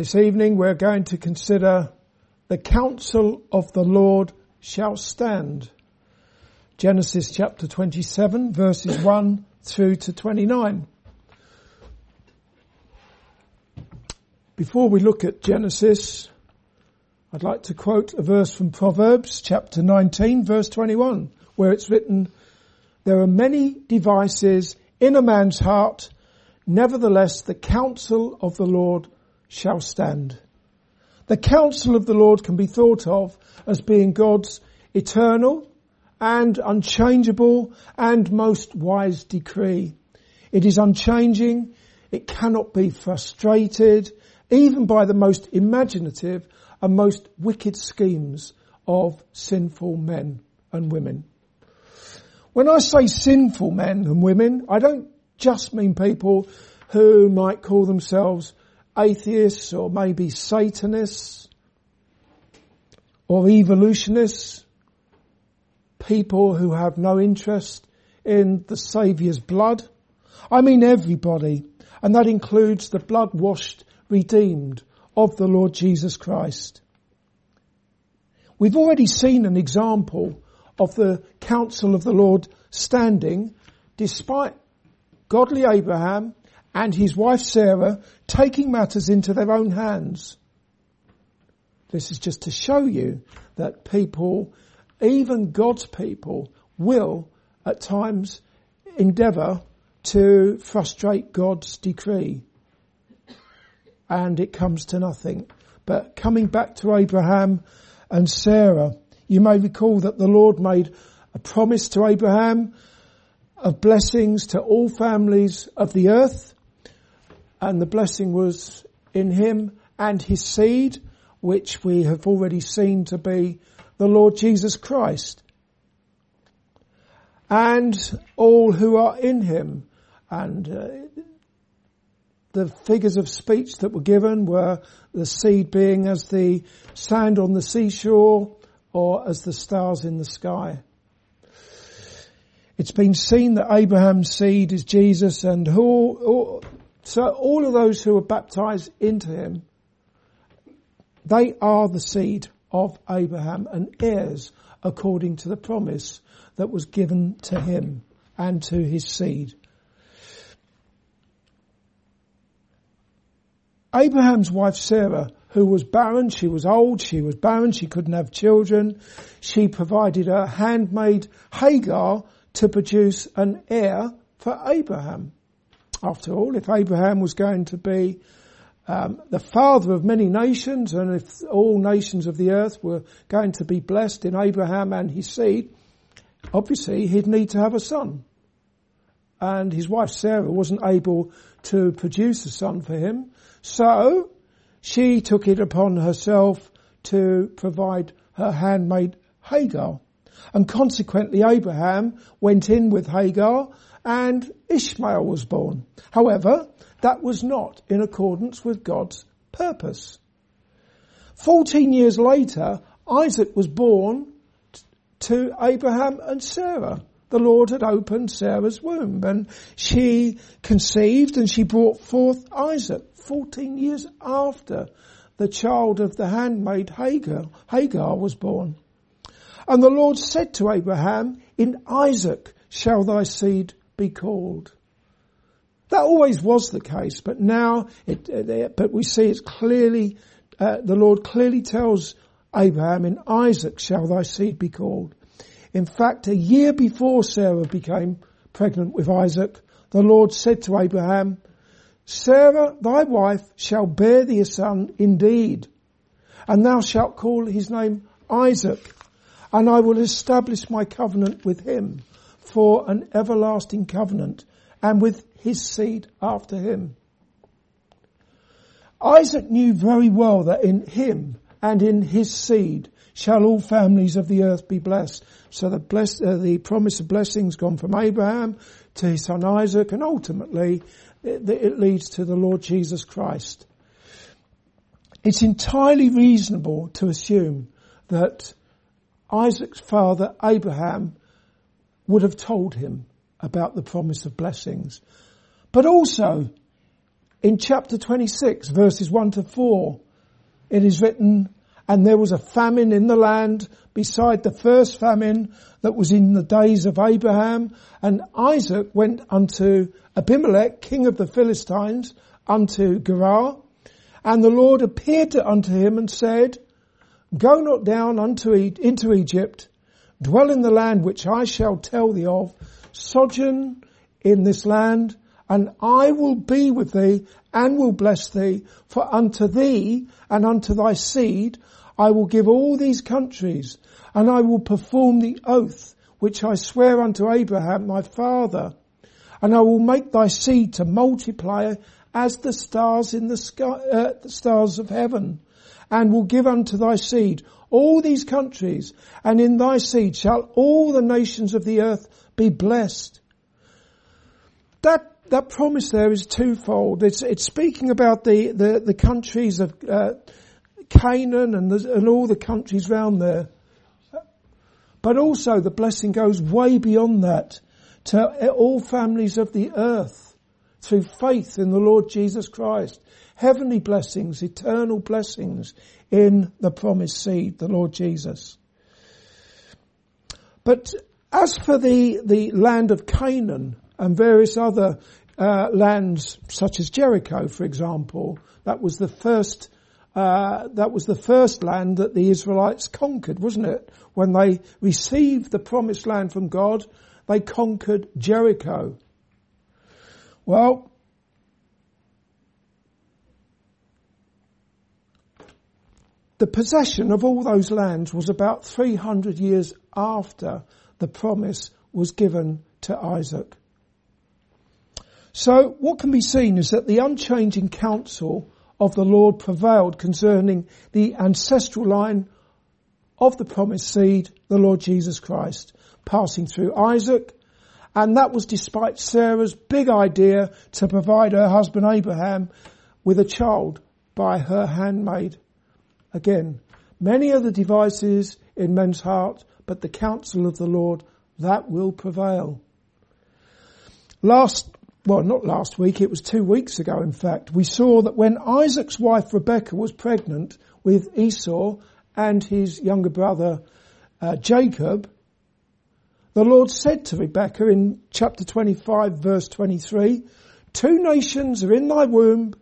This evening we're going to consider the counsel of the Lord shall stand. Genesis chapter 27 verses 1 through to 29. Before we look at Genesis, I'd like to quote a verse from Proverbs chapter 19 verse 21 where it's written, there are many devices in a man's heart, nevertheless the counsel of the Lord shall stand. The counsel of the Lord can be thought of as being God's eternal and unchangeable and most wise decree. It is unchanging. It cannot be frustrated even by the most imaginative and most wicked schemes of sinful men and women. When I say sinful men and women, I don't just mean people who might call themselves atheists or maybe Satanists or evolutionists, people who have no interest in the Saviour's blood. I mean everybody, and that includes the blood washed redeemed of the Lord Jesus Christ. We've already seen an example of the counsel of the Lord standing despite godly Abraham and his wife Sarah taking matters into their own hands. This is just to show you that people, even God's people, will at times endeavour to frustrate God's decree. And it comes to nothing. But coming back to Abraham and Sarah, you may recall that the Lord made a promise to Abraham of blessings to all families of the earth and the blessing was in him and his seed, which we have already seen to be the Lord Jesus Christ. And all who are in him. And uh, the figures of speech that were given were the seed being as the sand on the seashore or as the stars in the sky. It's been seen that Abraham's seed is Jesus and who, so all of those who are baptized into him, they are the seed of Abraham and heirs according to the promise that was given to him and to his seed. Abraham's wife Sarah, who was barren, she was old, she was barren, she couldn't have children, she provided a handmaid Hagar to produce an heir for Abraham. After all, if Abraham was going to be um, the father of many nations, and if all nations of the earth were going to be blessed in Abraham and his seed, obviously he'd need to have a son. And his wife Sarah wasn't able to produce a son for him, so she took it upon herself to provide her handmaid Hagar. And consequently Abraham went in with Hagar and Ishmael was born. However, that was not in accordance with God's purpose. Fourteen years later, Isaac was born to Abraham and Sarah. The Lord had opened Sarah's womb and she conceived and she brought forth Isaac 14 years after the child of the handmaid Hagar, Hagar was born. And the Lord said to Abraham, in Isaac shall thy seed be called. That always was the case, but now it, it but we see it's clearly, uh, the Lord clearly tells Abraham, in Isaac shall thy seed be called. In fact, a year before Sarah became pregnant with Isaac, the Lord said to Abraham, Sarah, thy wife, shall bear thee a son indeed, and thou shalt call his name Isaac, and I will establish my covenant with him for an everlasting covenant and with his seed after him. Isaac knew very well that in him and in his seed shall all families of the earth be blessed. So the, bless, uh, the promise of blessings gone from Abraham to his son Isaac and ultimately it, it leads to the Lord Jesus Christ. It's entirely reasonable to assume that Isaac's father Abraham would have told him about the promise of blessings. But also, In chapter 26 verses 1 to 4, it is written, and there was a famine in the land beside the first famine that was in the days of Abraham. And Isaac went unto Abimelech, king of the Philistines, unto Gerar. And the Lord appeared unto him and said, Go not down unto e- into Egypt, dwell in the land which I shall tell thee of, sojourn in this land, and I will be with thee and will bless thee, for unto thee and unto thy seed I will give all these countries, and I will perform the oath which I swear unto Abraham my father, and I will make thy seed to multiply as the stars in the sky, uh, the stars of heaven, and will give unto thy seed all these countries, and in thy seed shall all the nations of the earth be blessed. That that promise there is twofold. It's, it's speaking about the, the, the countries of uh, Canaan and, the, and all the countries round there. But also the blessing goes way beyond that to all families of the earth through faith in the Lord Jesus Christ. Heavenly blessings, eternal blessings in the promised seed, the Lord Jesus. But as for the, the land of Canaan and various other uh, lands such as Jericho, for example, that was the first uh, that was the first land that the Israelites conquered, wasn't it? When they received the promised land from God, they conquered Jericho. Well, the possession of all those lands was about 300 years after the promise was given to Isaac. So what can be seen is that the unchanging counsel of the Lord prevailed concerning the ancestral line of the promised seed, the Lord Jesus Christ, passing through Isaac. And that was despite Sarah's big idea to provide her husband Abraham with a child by her handmaid. Again, many are the devices in men's heart, but the counsel of the Lord, that will prevail. Last well, not last week, it was two weeks ago, in fact, we saw that when Isaac's wife Rebecca was pregnant with Esau and his younger brother uh, Jacob, the Lord said to Rebecca in chapter 25 verse 23, two nations are in thy womb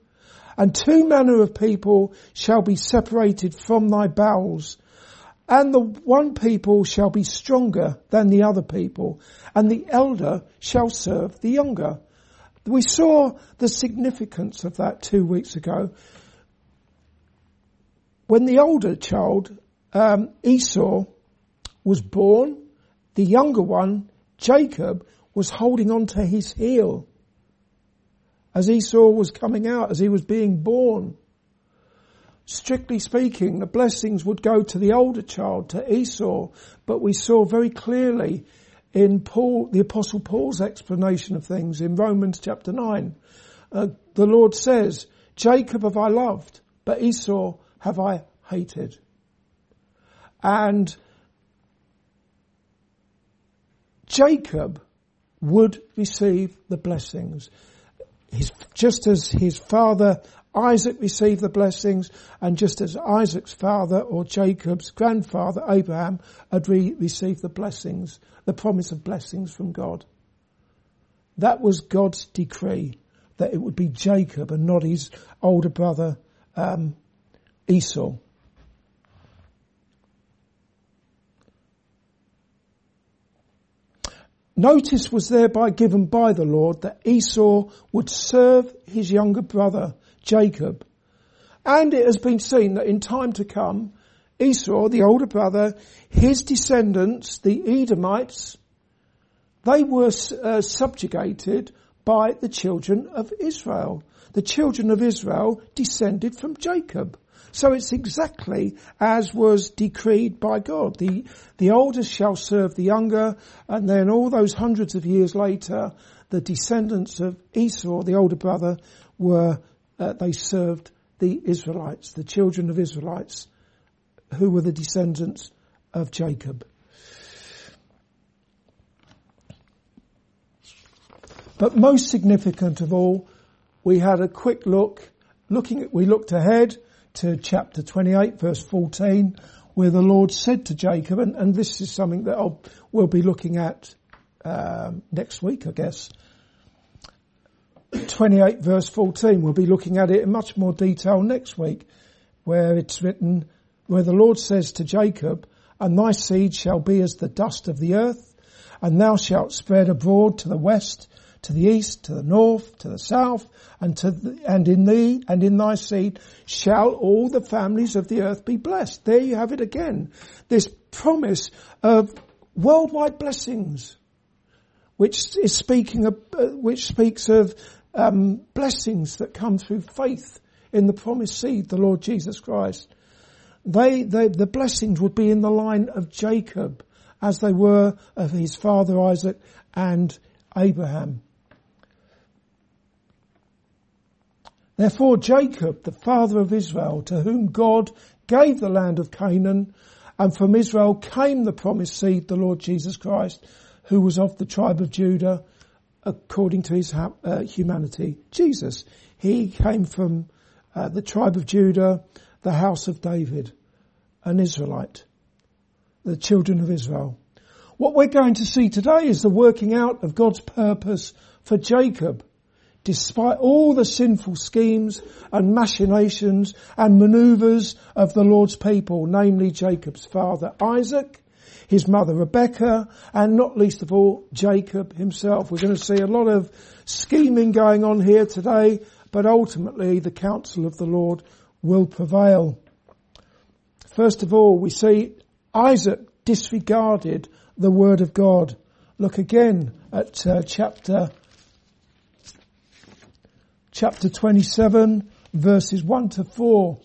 and two manner of people shall be separated from thy bowels and the one people shall be stronger than the other people and the elder shall serve the younger. We saw the significance of that two weeks ago. When the older child, um, Esau, was born, the younger one, Jacob, was holding on to his heel as Esau was coming out, as he was being born. Strictly speaking, the blessings would go to the older child, to Esau, but we saw very clearly in Paul, the apostle Paul's explanation of things in Romans chapter 9. Uh, the Lord says, Jacob have I loved, but Esau have I hated. And Jacob would receive the blessings. His, just as his father Isaac received the blessings, and just as Isaac's father or Jacob's grandfather Abraham had re- received the blessings, the promise of blessings from God. That was God's decree that it would be Jacob and not his older brother um, Esau. Notice was thereby given by the Lord that Esau would serve his younger brother Jacob. And it has been seen that in time to come, Esau, the older brother, his descendants, the Edomites, they were uh, subjugated by the children of Israel. The children of Israel descended from Jacob. So it's exactly as was decreed by God. The, the oldest shall serve the younger, and then all those hundreds of years later, the descendants of Esau, the older brother, were uh, they served the Israelites, the children of Israelites, who were the descendants of Jacob. But most significant of all, we had a quick look, looking at, we looked ahead to chapter 28 verse 14 where the Lord said to Jacob, and, and this is something that I'll, we'll be looking at um, next week, I guess. 28 verse 14, we'll be looking at it in much more detail next week, where it's written, where the Lord says to Jacob, and thy seed shall be as the dust of the earth, and thou shalt spread abroad to the west, to the east, to the north, to the south, and to the, and in thee and in thy seed shall all the families of the earth be blessed. There you have it again. This promise of worldwide blessings, which is speaking of, uh, which speaks of um, blessings that come through faith in the promised seed, the Lord Jesus Christ. They, they, the blessings would be in the line of Jacob as they were of his father Isaac and Abraham. Therefore Jacob, the father of Israel, to whom God gave the land of Canaan, and from Israel came the promised seed, the Lord Jesus Christ, who was of the tribe of Judah, according to his uh, humanity. Jesus, he came from uh, the tribe of Judah, the house of David, an Israelite, the children of Israel. What we're going to see today is the working out of God's purpose for Jacob despite all the sinful schemes and machinations and maneuvers of the Lord's people, namely Jacob's father Isaac, his mother Rebecca, and not least of all Jacob himself. We're going to see a lot of scheming going on here today, but ultimately the counsel of the Lord will prevail. First of all, we see Isaac disregarded the word of God. Look again at uh, chapter chapter 27 verses 1 to 4.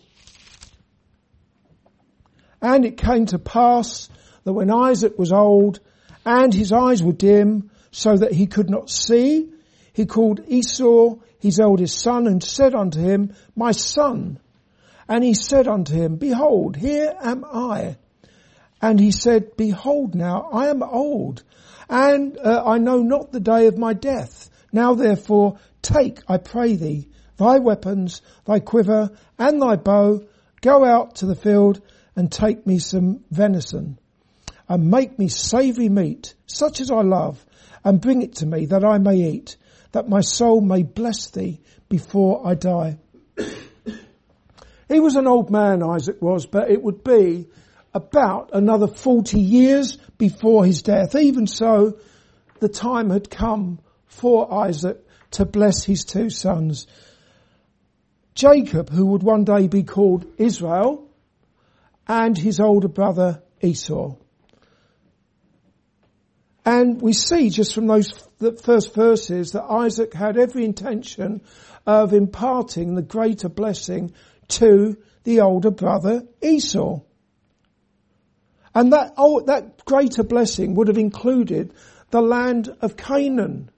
And it came to pass that when Isaac was old and his eyes were dim so that he could not see, he called Esau his eldest son and said unto him, my son. And he said unto him, behold, here am I. And he said, behold now, I am old and uh, I know not the day of my death. Now therefore take, I pray thee, thy weapons, thy quiver and thy bow, go out to the field and take me some venison and make me savoury meat, such as I love, and bring it to me that I may eat, that my soul may bless thee before I die. he was an old man, Isaac was, but it would be about another 40 years before his death. Even so, the time had come for Isaac to bless his two sons. Jacob, who would one day be called Israel, and his older brother Esau. And we see just from those first verses that Isaac had every intention of imparting the greater blessing to the older brother Esau. And that, oh, that greater blessing would have included the land of Canaan.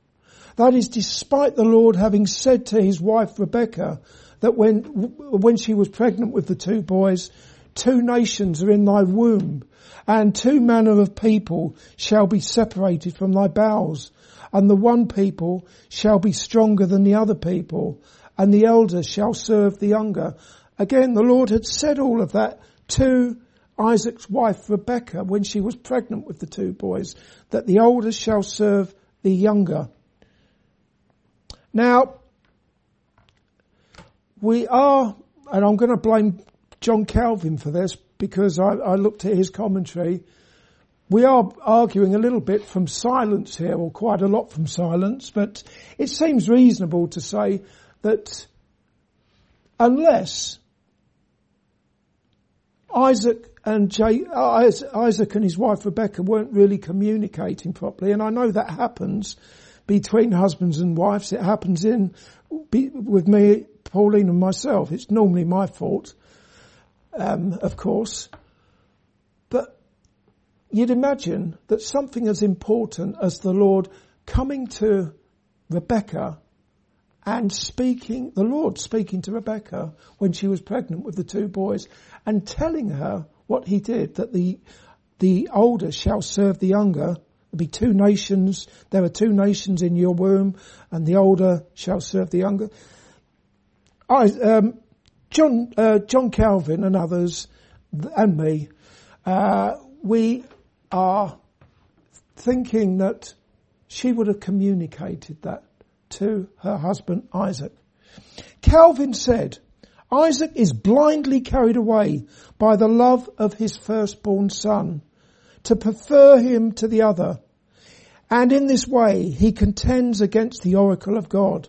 That is despite the Lord having said to his wife Rebecca that when, when she was pregnant with the two boys, two nations are in thy womb and two manner of people shall be separated from thy bowels and the one people shall be stronger than the other people and the elder shall serve the younger. Again, the Lord had said all of that to Isaac's wife Rebecca when she was pregnant with the two boys, that the older shall serve the younger. Now, we are, and I'm going to blame John Calvin for this because I, I looked at his commentary. We are arguing a little bit from silence here, or quite a lot from silence, but it seems reasonable to say that unless Isaac and Jay, Isaac and his wife Rebecca weren't really communicating properly, and I know that happens between husbands and wives. It happens in with me, Pauline, and myself. It's normally my fault, um, of course. But you'd imagine that something as important as the Lord coming to Rebecca and speaking, the Lord speaking to Rebecca when she was pregnant with the two boys and telling her what he did, that the, the older shall serve the younger, There'll be two nations. There are two nations in your womb and the older shall serve the younger. I, um, John, uh, John Calvin and others, and me, uh, we are thinking that she would have communicated that to her husband Isaac. Calvin said, Isaac is blindly carried away by the love of his firstborn son to prefer him to the other. And in this way he contends against the oracle of God.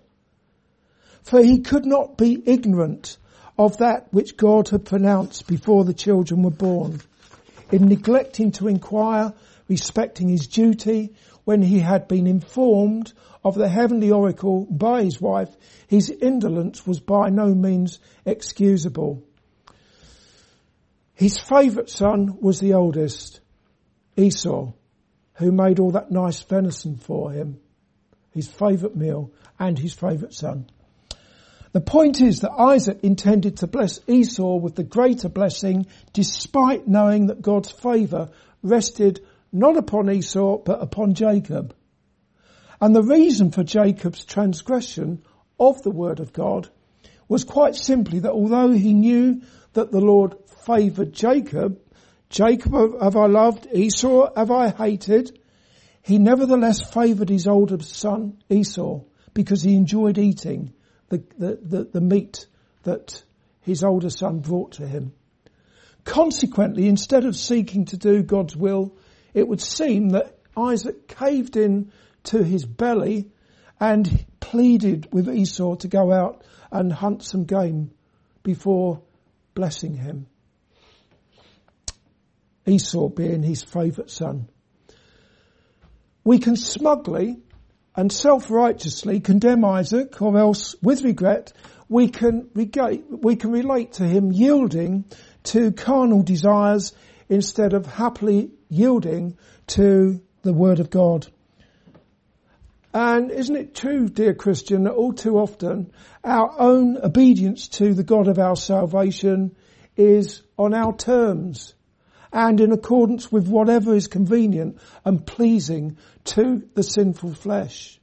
For he could not be ignorant of that which God had pronounced before the children were born in neglecting to inquire respecting his duty when he had been informed of the heavenly oracle by his wife, his indolence was by no means excusable. His favourite son was the oldest, Esau, who made all that nice venison for him, his favourite meal and his favourite son. The point is that Isaac intended to bless Esau with the greater blessing despite knowing that God's favour rested not upon Esau but upon Jacob. And the reason for Jacob's transgression of the word of God was quite simply that although he knew that the Lord favoured Jacob, Jacob have I loved, Esau have I hated, he nevertheless favoured his older son Esau because he enjoyed eating the, the, the, the meat that his older son brought to him. Consequently, instead of seeking to do God's will, it would seem that Isaac caved in to his belly and pleaded with Esau to go out and hunt some game before blessing him. Esau being his favourite son. We can smugly and self-righteously condemn Isaac or else with regret we can, we can relate to him yielding to carnal desires instead of happily yielding to the word of God. And isn't it true, dear Christian, that all too often our own obedience to the God of our salvation is on our terms and in accordance with whatever is convenient and pleasing to the sinful flesh.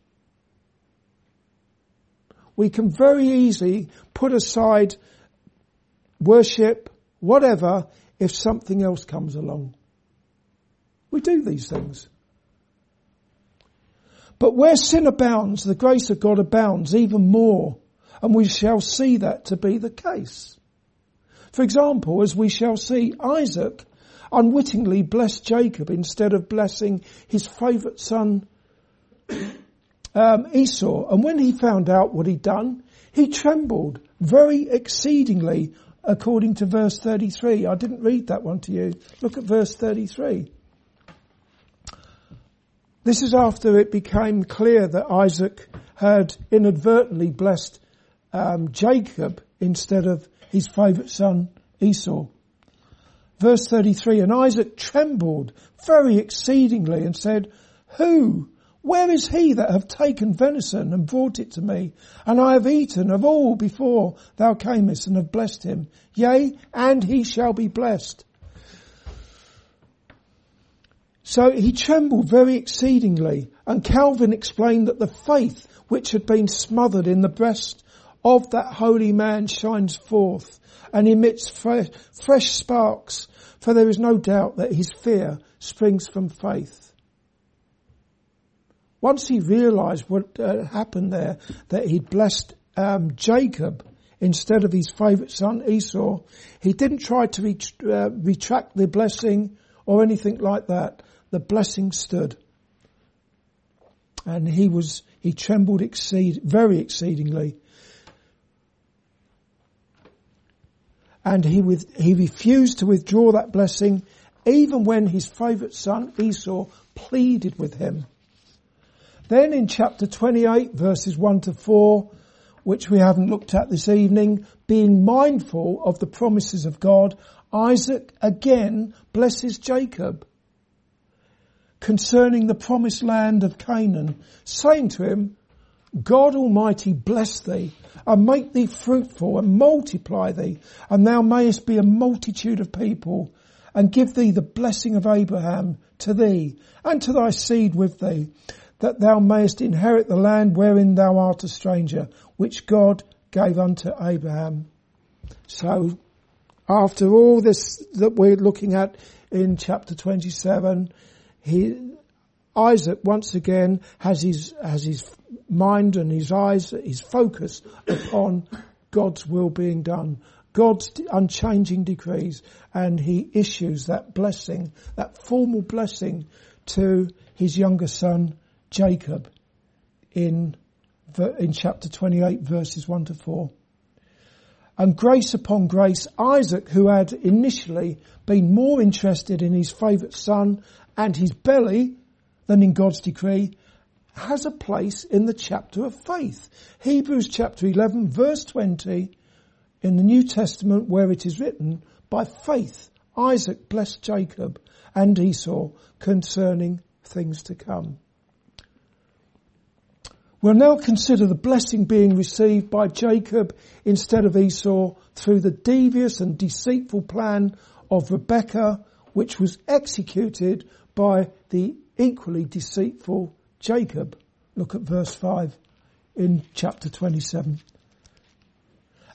We can very easily put aside worship, whatever, if something else comes along. We do these things. But where sin abounds, the grace of God abounds even more. And we shall see that to be the case. For example, as we shall see, Isaac unwittingly blessed Jacob instead of blessing his favourite son um, Esau. And when he found out what he'd done, he trembled very exceedingly according to verse 33. I didn't read that one to you. Look at verse 33. This is after it became clear that Isaac had inadvertently blessed um, Jacob instead of his favourite son Esau. Verse 33, and Isaac trembled very exceedingly and said, Who? Where is he that have taken venison and brought it to me? And I have eaten of all before thou camest and have blessed him. Yea, and he shall be blessed. So he trembled very exceedingly and Calvin explained that the faith which had been smothered in the breast of that holy man shines forth and emits fresh, fresh sparks for there is no doubt that his fear springs from faith. Once he realized what uh, happened there, that he'd blessed um, Jacob instead of his favorite son Esau, he didn't try to ret- uh, retract the blessing or anything like that. The blessing stood. And he was, he trembled exceed, very exceedingly. And he with, he refused to withdraw that blessing even when his favorite son Esau pleaded with him. Then in chapter 28 verses 1 to 4, which we haven't looked at this evening, being mindful of the promises of God, Isaac again blesses Jacob concerning the promised land of Canaan, saying to him, God Almighty bless thee and make thee fruitful and multiply thee and thou mayest be a multitude of people and give thee the blessing of Abraham to thee and to thy seed with thee that thou mayest inherit the land wherein thou art a stranger, which God gave unto Abraham. So after all this that we're looking at in chapter 27, he, Isaac once again has his, has his mind and his eyes, his focus upon God's will being done, God's unchanging decrees, and he issues that blessing, that formal blessing to his younger son, Jacob, in, in chapter 28 verses 1 to 4. And grace upon grace, Isaac, who had initially been more interested in his favourite son and his belly than in God's decree, has a place in the chapter of faith. Hebrews chapter 11 verse 20 in the New Testament where it is written, by faith Isaac blessed Jacob and Esau concerning things to come. We'll now consider the blessing being received by Jacob instead of Esau through the devious and deceitful plan of Rebekah, which was executed by the equally deceitful Jacob. Look at verse 5 in chapter 27.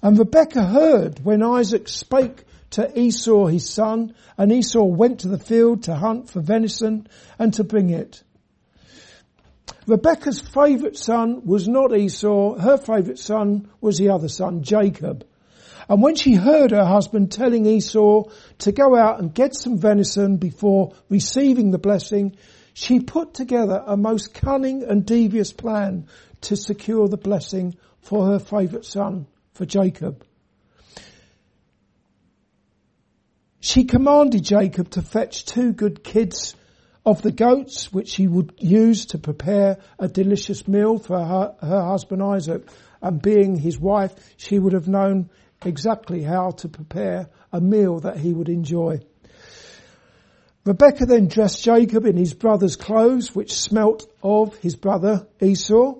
And Rebekah heard when Isaac spake to Esau his son, and Esau went to the field to hunt for venison and to bring it. Rebekah's favourite son was not Esau, her favourite son was the other son, Jacob. And when she heard her husband telling Esau to go out and get some venison before receiving the blessing, she put together a most cunning and devious plan to secure the blessing for her favourite son, for Jacob. She commanded Jacob to fetch two good kids of the goats, which he would use to prepare a delicious meal for her, her husband Isaac. And being his wife, she would have known exactly how to prepare a meal that he would enjoy. Rebekah then dressed Jacob in his brother's clothes, which smelt of his brother Esau.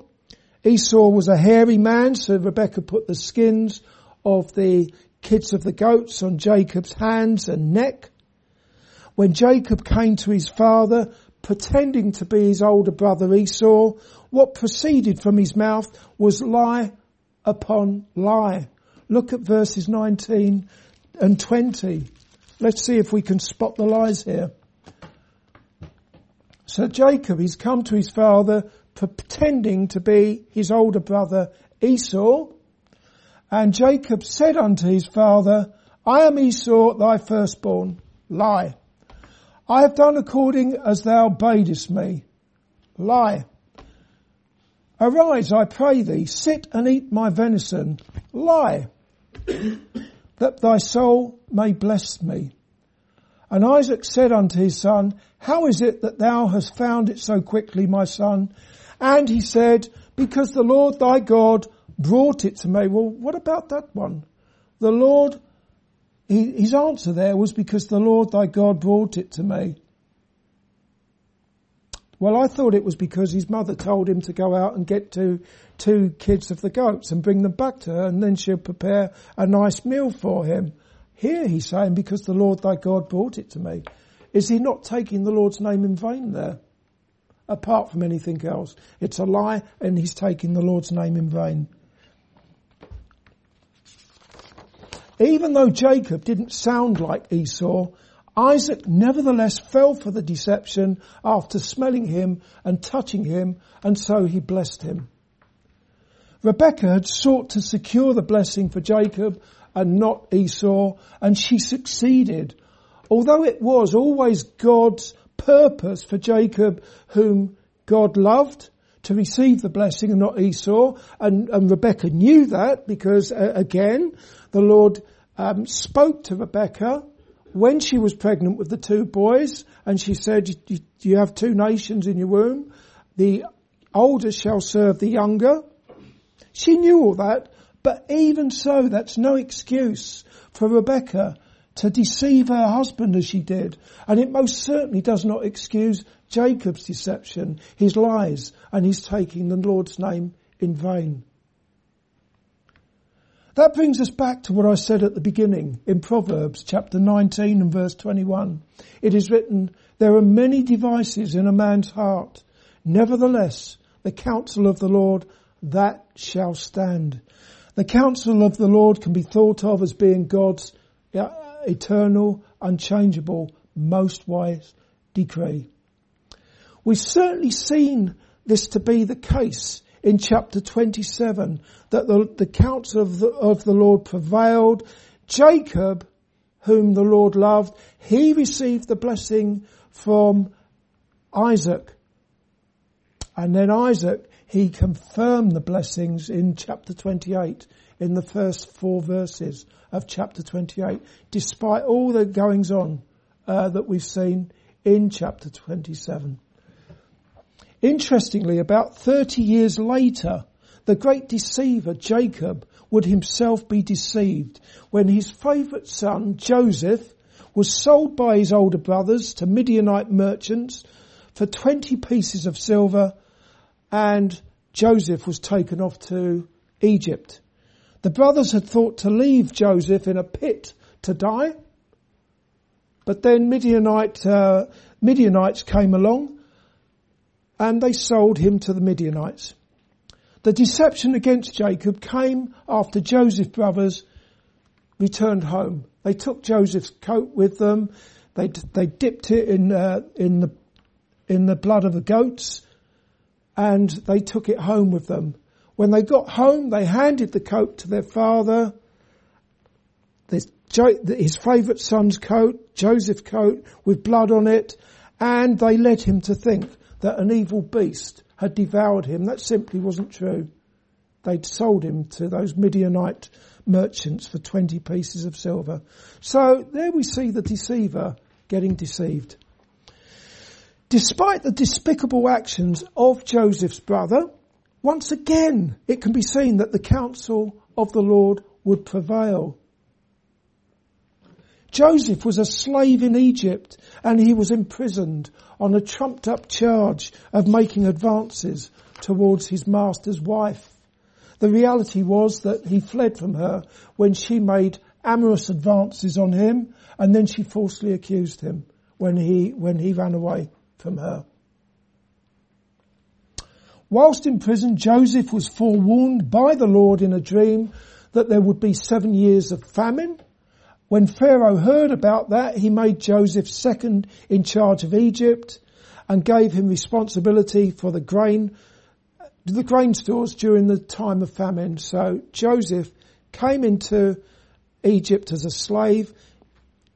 Esau was a hairy man, so Rebekah put the skins of the kids of the goats on Jacob's hands and neck. When Jacob came to his father, pretending to be his older brother Esau, what proceeded from his mouth was lie upon lie. Look at verses 19 and 20. Let's see if we can spot the lies here. So Jacob, he's come to his father pretending to be his older brother Esau. And Jacob said unto his father, I am Esau, thy firstborn. Lie. I have done according as thou badest me. Lie. Arise, I pray thee, sit and eat my venison. Lie. That thy soul may bless me. And Isaac said unto his son, How is it that thou hast found it so quickly, my son? And he said, Because the Lord thy God brought it to me. Well, what about that one? The Lord, his answer there was because the Lord thy God brought it to me. Well, I thought it was because his mother told him to go out and get two, two kids of the goats and bring them back to her and then she'll prepare a nice meal for him. Here he's saying, because the Lord thy God brought it to me. Is he not taking the Lord's name in vain there? Apart from anything else. It's a lie and he's taking the Lord's name in vain. Even though Jacob didn't sound like Esau, Isaac nevertheless fell for the deception after smelling him and touching him, and so he blessed him. Rebekah had sought to secure the blessing for Jacob and not Esau, and she succeeded. Although it was always God's purpose for Jacob, whom God loved, to receive the blessing and not Esau, and, and Rebekah knew that because uh, again, the Lord um, spoke to Rebekah when she was pregnant with the two boys, and she said, "You have two nations in your womb. The older shall serve the younger." She knew all that, but even so, that's no excuse for Rebecca to deceive her husband as she did. And it most certainly does not excuse Jacob's deception, his lies, and his taking the Lord's name in vain. That brings us back to what I said at the beginning in Proverbs chapter 19 and verse 21. It is written, there are many devices in a man's heart. Nevertheless, the counsel of the Lord, that shall stand. The counsel of the Lord can be thought of as being God's uh, eternal, unchangeable, most wise decree. We've certainly seen this to be the case in chapter 27, that the, the counsel of the, of the Lord prevailed. Jacob, whom the Lord loved, he received the blessing from Isaac. And then Isaac, he confirmed the blessings in chapter 28, in the first four verses of chapter 28, despite all the goings on uh, that we've seen in chapter 27. Interestingly, about 30 years later, the great deceiver Jacob would himself be deceived when his favourite son Joseph was sold by his older brothers to Midianite merchants for 20 pieces of silver and Joseph was taken off to Egypt. The brothers had thought to leave Joseph in a pit to die, but then Midianite, uh, Midianites came along and they sold him to the Midianites. The deception against Jacob came after Joseph's brothers returned home. They took Joseph's coat with them. They they dipped it in uh, in the in the blood of the goats, and they took it home with them. When they got home, they handed the coat to their father. His favourite son's coat, Joseph's coat, with blood on it, and they led him to think that an evil beast had devoured him. That simply wasn't true. They'd sold him to those Midianite merchants for 20 pieces of silver. So there we see the deceiver getting deceived. Despite the despicable actions of Joseph's brother, once again it can be seen that the counsel of the Lord would prevail. Joseph was a slave in Egypt and he was imprisoned on a trumped up charge of making advances towards his master's wife. The reality was that he fled from her when she made amorous advances on him and then she falsely accused him when he, when he ran away from her. Whilst in prison, Joseph was forewarned by the Lord in a dream that there would be seven years of famine when Pharaoh heard about that, he made Joseph second in charge of Egypt and gave him responsibility for the grain, the grain stores during the time of famine. So Joseph came into Egypt as a slave.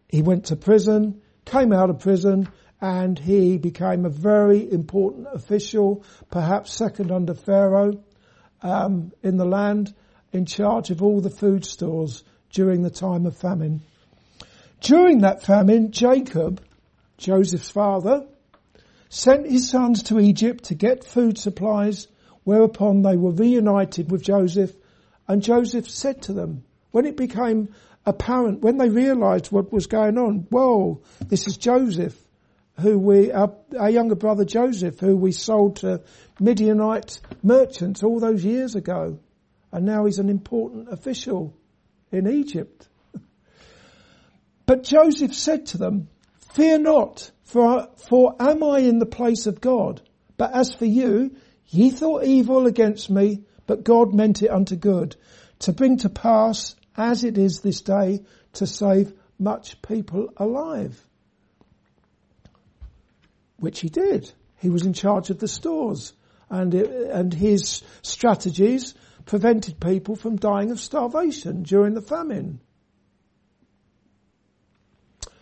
He went to prison, came out of prison, and he became a very important official, perhaps second under Pharaoh, um, in the land, in charge of all the food stores during the time of famine. During that famine, Jacob, Joseph's father, sent his sons to Egypt to get food supplies, whereupon they were reunited with Joseph, and Joseph said to them, when it became apparent, when they realized what was going on, whoa, this is Joseph, who we, our, our younger brother Joseph, who we sold to Midianite merchants all those years ago. And now he's an important official in Egypt. But Joseph said to them, Fear not, for, for am I in the place of God? But as for you, ye thought evil against me, but God meant it unto good, to bring to pass, as it is this day, to save much people alive. Which he did. He was in charge of the stores, and, and his strategies prevented people from dying of starvation during the famine.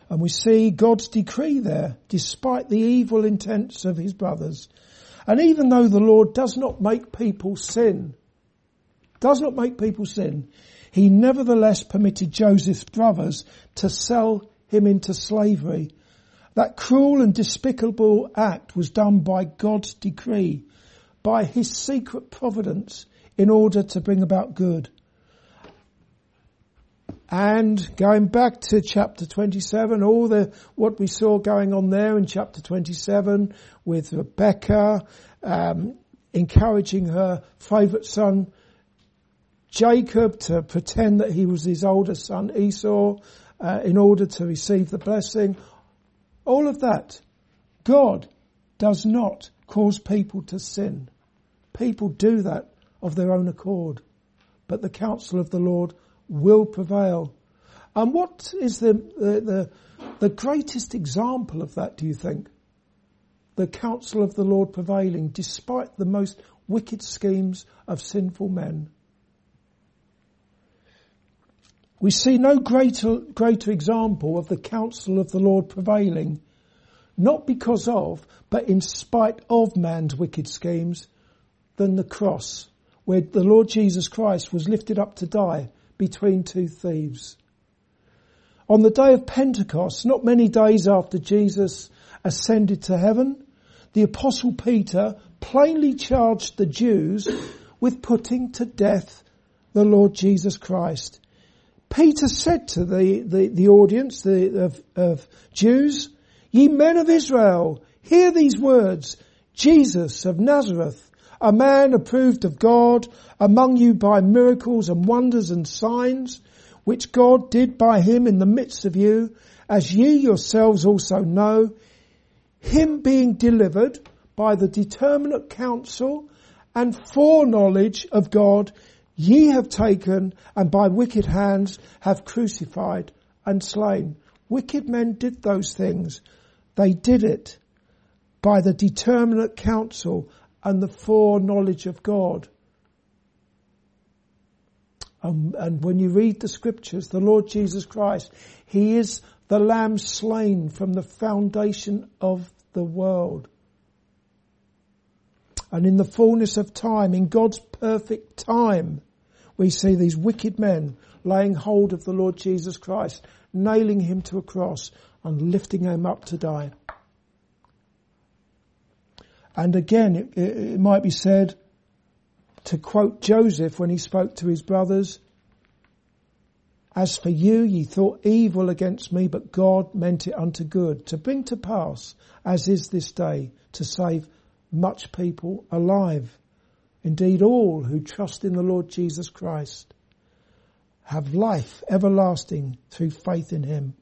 And we see God's decree there, despite the evil intents of his brothers. And even though the Lord does not make people sin, does not make people sin, he nevertheless permitted Joseph's brothers to sell him into slavery. That cruel and despicable act was done by God's decree, by his secret providence in order to bring about good. And going back to chapter 27, all the, what we saw going on there in chapter 27 with Rebecca, um, encouraging her favourite son, Jacob to pretend that he was his older son Esau, uh, in order to receive the blessing. All of that. God does not cause people to sin. People do that of their own accord. but the counsel of the Lord will prevail. And what is the, the, the, the greatest example of that, do you think? The counsel of the Lord prevailing despite the most wicked schemes of sinful men. We see no greater, greater example of the counsel of the Lord prevailing, not because of, but in spite of man's wicked schemes, than the cross, where the Lord Jesus Christ was lifted up to die between two thieves. On the day of Pentecost, not many days after Jesus ascended to heaven, the apostle Peter plainly charged the Jews with putting to death the Lord Jesus Christ Peter said to the, the, the audience the, of, of Jews, Ye men of Israel, hear these words, Jesus of Nazareth, a man approved of God among you by miracles and wonders and signs, which God did by him in the midst of you, as ye yourselves also know, him being delivered by the determinate counsel and foreknowledge of God ye have taken and by wicked hands have crucified and slain. Wicked men did those things. They did it by the determinate counsel and the foreknowledge of God. Um, and when you read the scriptures, the Lord Jesus Christ, He is the Lamb slain from the foundation of the world. And in the fullness of time, in God's perfect time, we see these wicked men laying hold of the Lord Jesus Christ, nailing him to a cross and lifting him up to die. And again, it, it, might be said to quote Joseph when he spoke to his brothers, as for you, ye thought evil against me, but God meant it unto good, to bring to pass, as is this day, to save much people alive. Indeed, all who trust in the Lord Jesus Christ have life everlasting through faith in Him.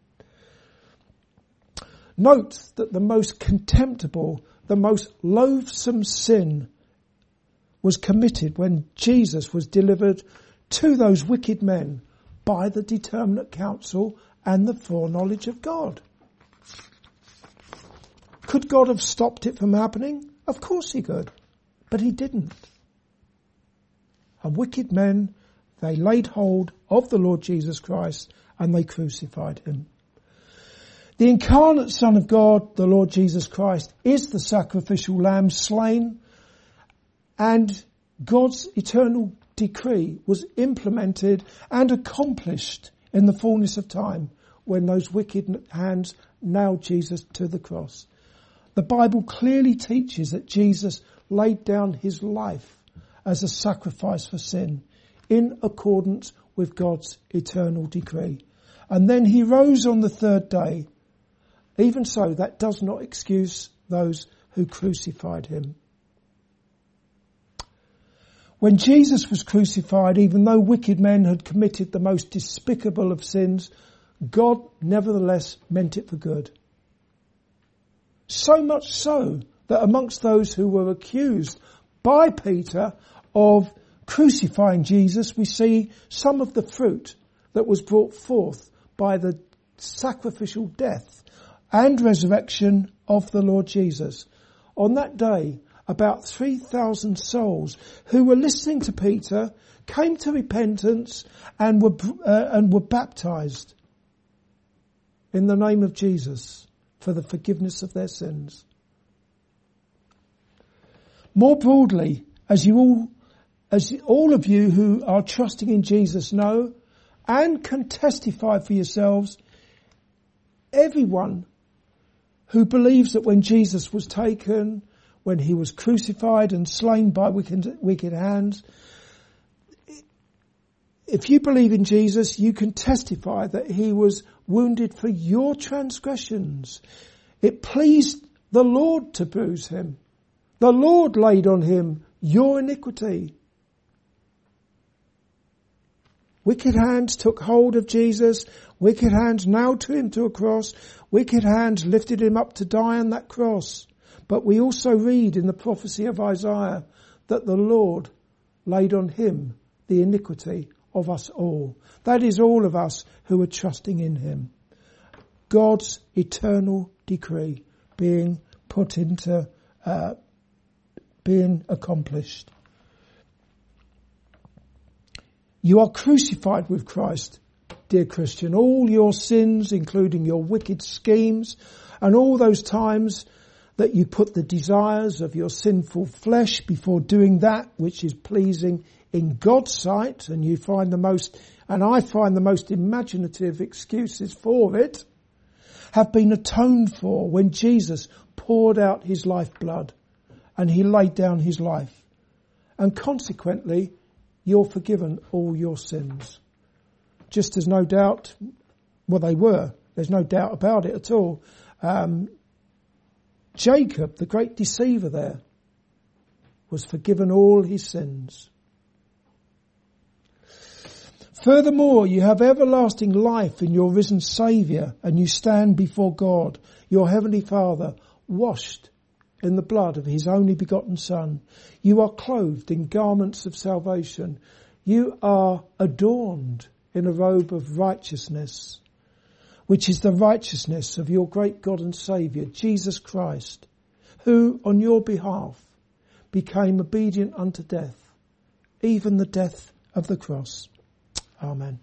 Note that the most contemptible, the most loathsome sin was committed when Jesus was delivered to those wicked men by the determinate counsel and the foreknowledge of God. Could God have stopped it from happening? Of course he could, but he didn't and wicked men, they laid hold of the Lord Jesus Christ and they crucified him. The incarnate Son of God, the Lord Jesus Christ, is the sacrificial lamb slain and God's eternal decree was implemented and accomplished in the fullness of time when those wicked hands nailed Jesus to the cross. The Bible clearly teaches that Jesus laid down his life as a sacrifice for sin in accordance with God's eternal decree. And then he rose on the third day. Even so, that does not excuse those who crucified him. When Jesus was crucified, even though wicked men had committed the most despicable of sins, God nevertheless meant it for good. So much so that amongst those who were accused by Peter of crucifying Jesus, we see some of the fruit that was brought forth by the sacrificial death and resurrection of the Lord Jesus. On that day, about 3,000 souls who were listening to Peter came to repentance and were, uh, and were baptized in the name of Jesus for the forgiveness of their sins. More broadly, as you all as all of you who are trusting in Jesus know and can testify for yourselves, everyone who believes that when Jesus was taken, when he was crucified and slain by wicked, wicked hands, if you believe in Jesus, you can testify that he was wounded for your transgressions. It pleased the Lord to bruise him. The Lord laid on him your iniquity. Wicked hands took hold of Jesus. Wicked hands nailed him to a cross. Wicked hands lifted him up to die on that cross. But we also read in the prophecy of Isaiah that the Lord laid on him the iniquity of us all. That is all of us who are trusting in Him. God's eternal decree being put into, uh, being accomplished. You are crucified with Christ, dear Christian. All your sins, including your wicked schemes, and all those times that you put the desires of your sinful flesh before doing that which is pleasing in God's sight, and you find the most, and I find the most imaginative excuses for it, have been atoned for when Jesus poured out his lifeblood and he laid down his life. And consequently, you're forgiven all your sins. Just as no doubt, well they were, there's no doubt about it at all. Um, Jacob, the great deceiver there, was forgiven all his sins. Furthermore, you have everlasting life in your risen Saviour and you stand before God, your Heavenly Father, washed in the blood of His only begotten Son. You are clothed in garments of salvation. You are adorned in a robe of righteousness, which is the righteousness of your great God and Saviour, Jesus Christ, who on your behalf became obedient unto death, even the death of the cross. Amen.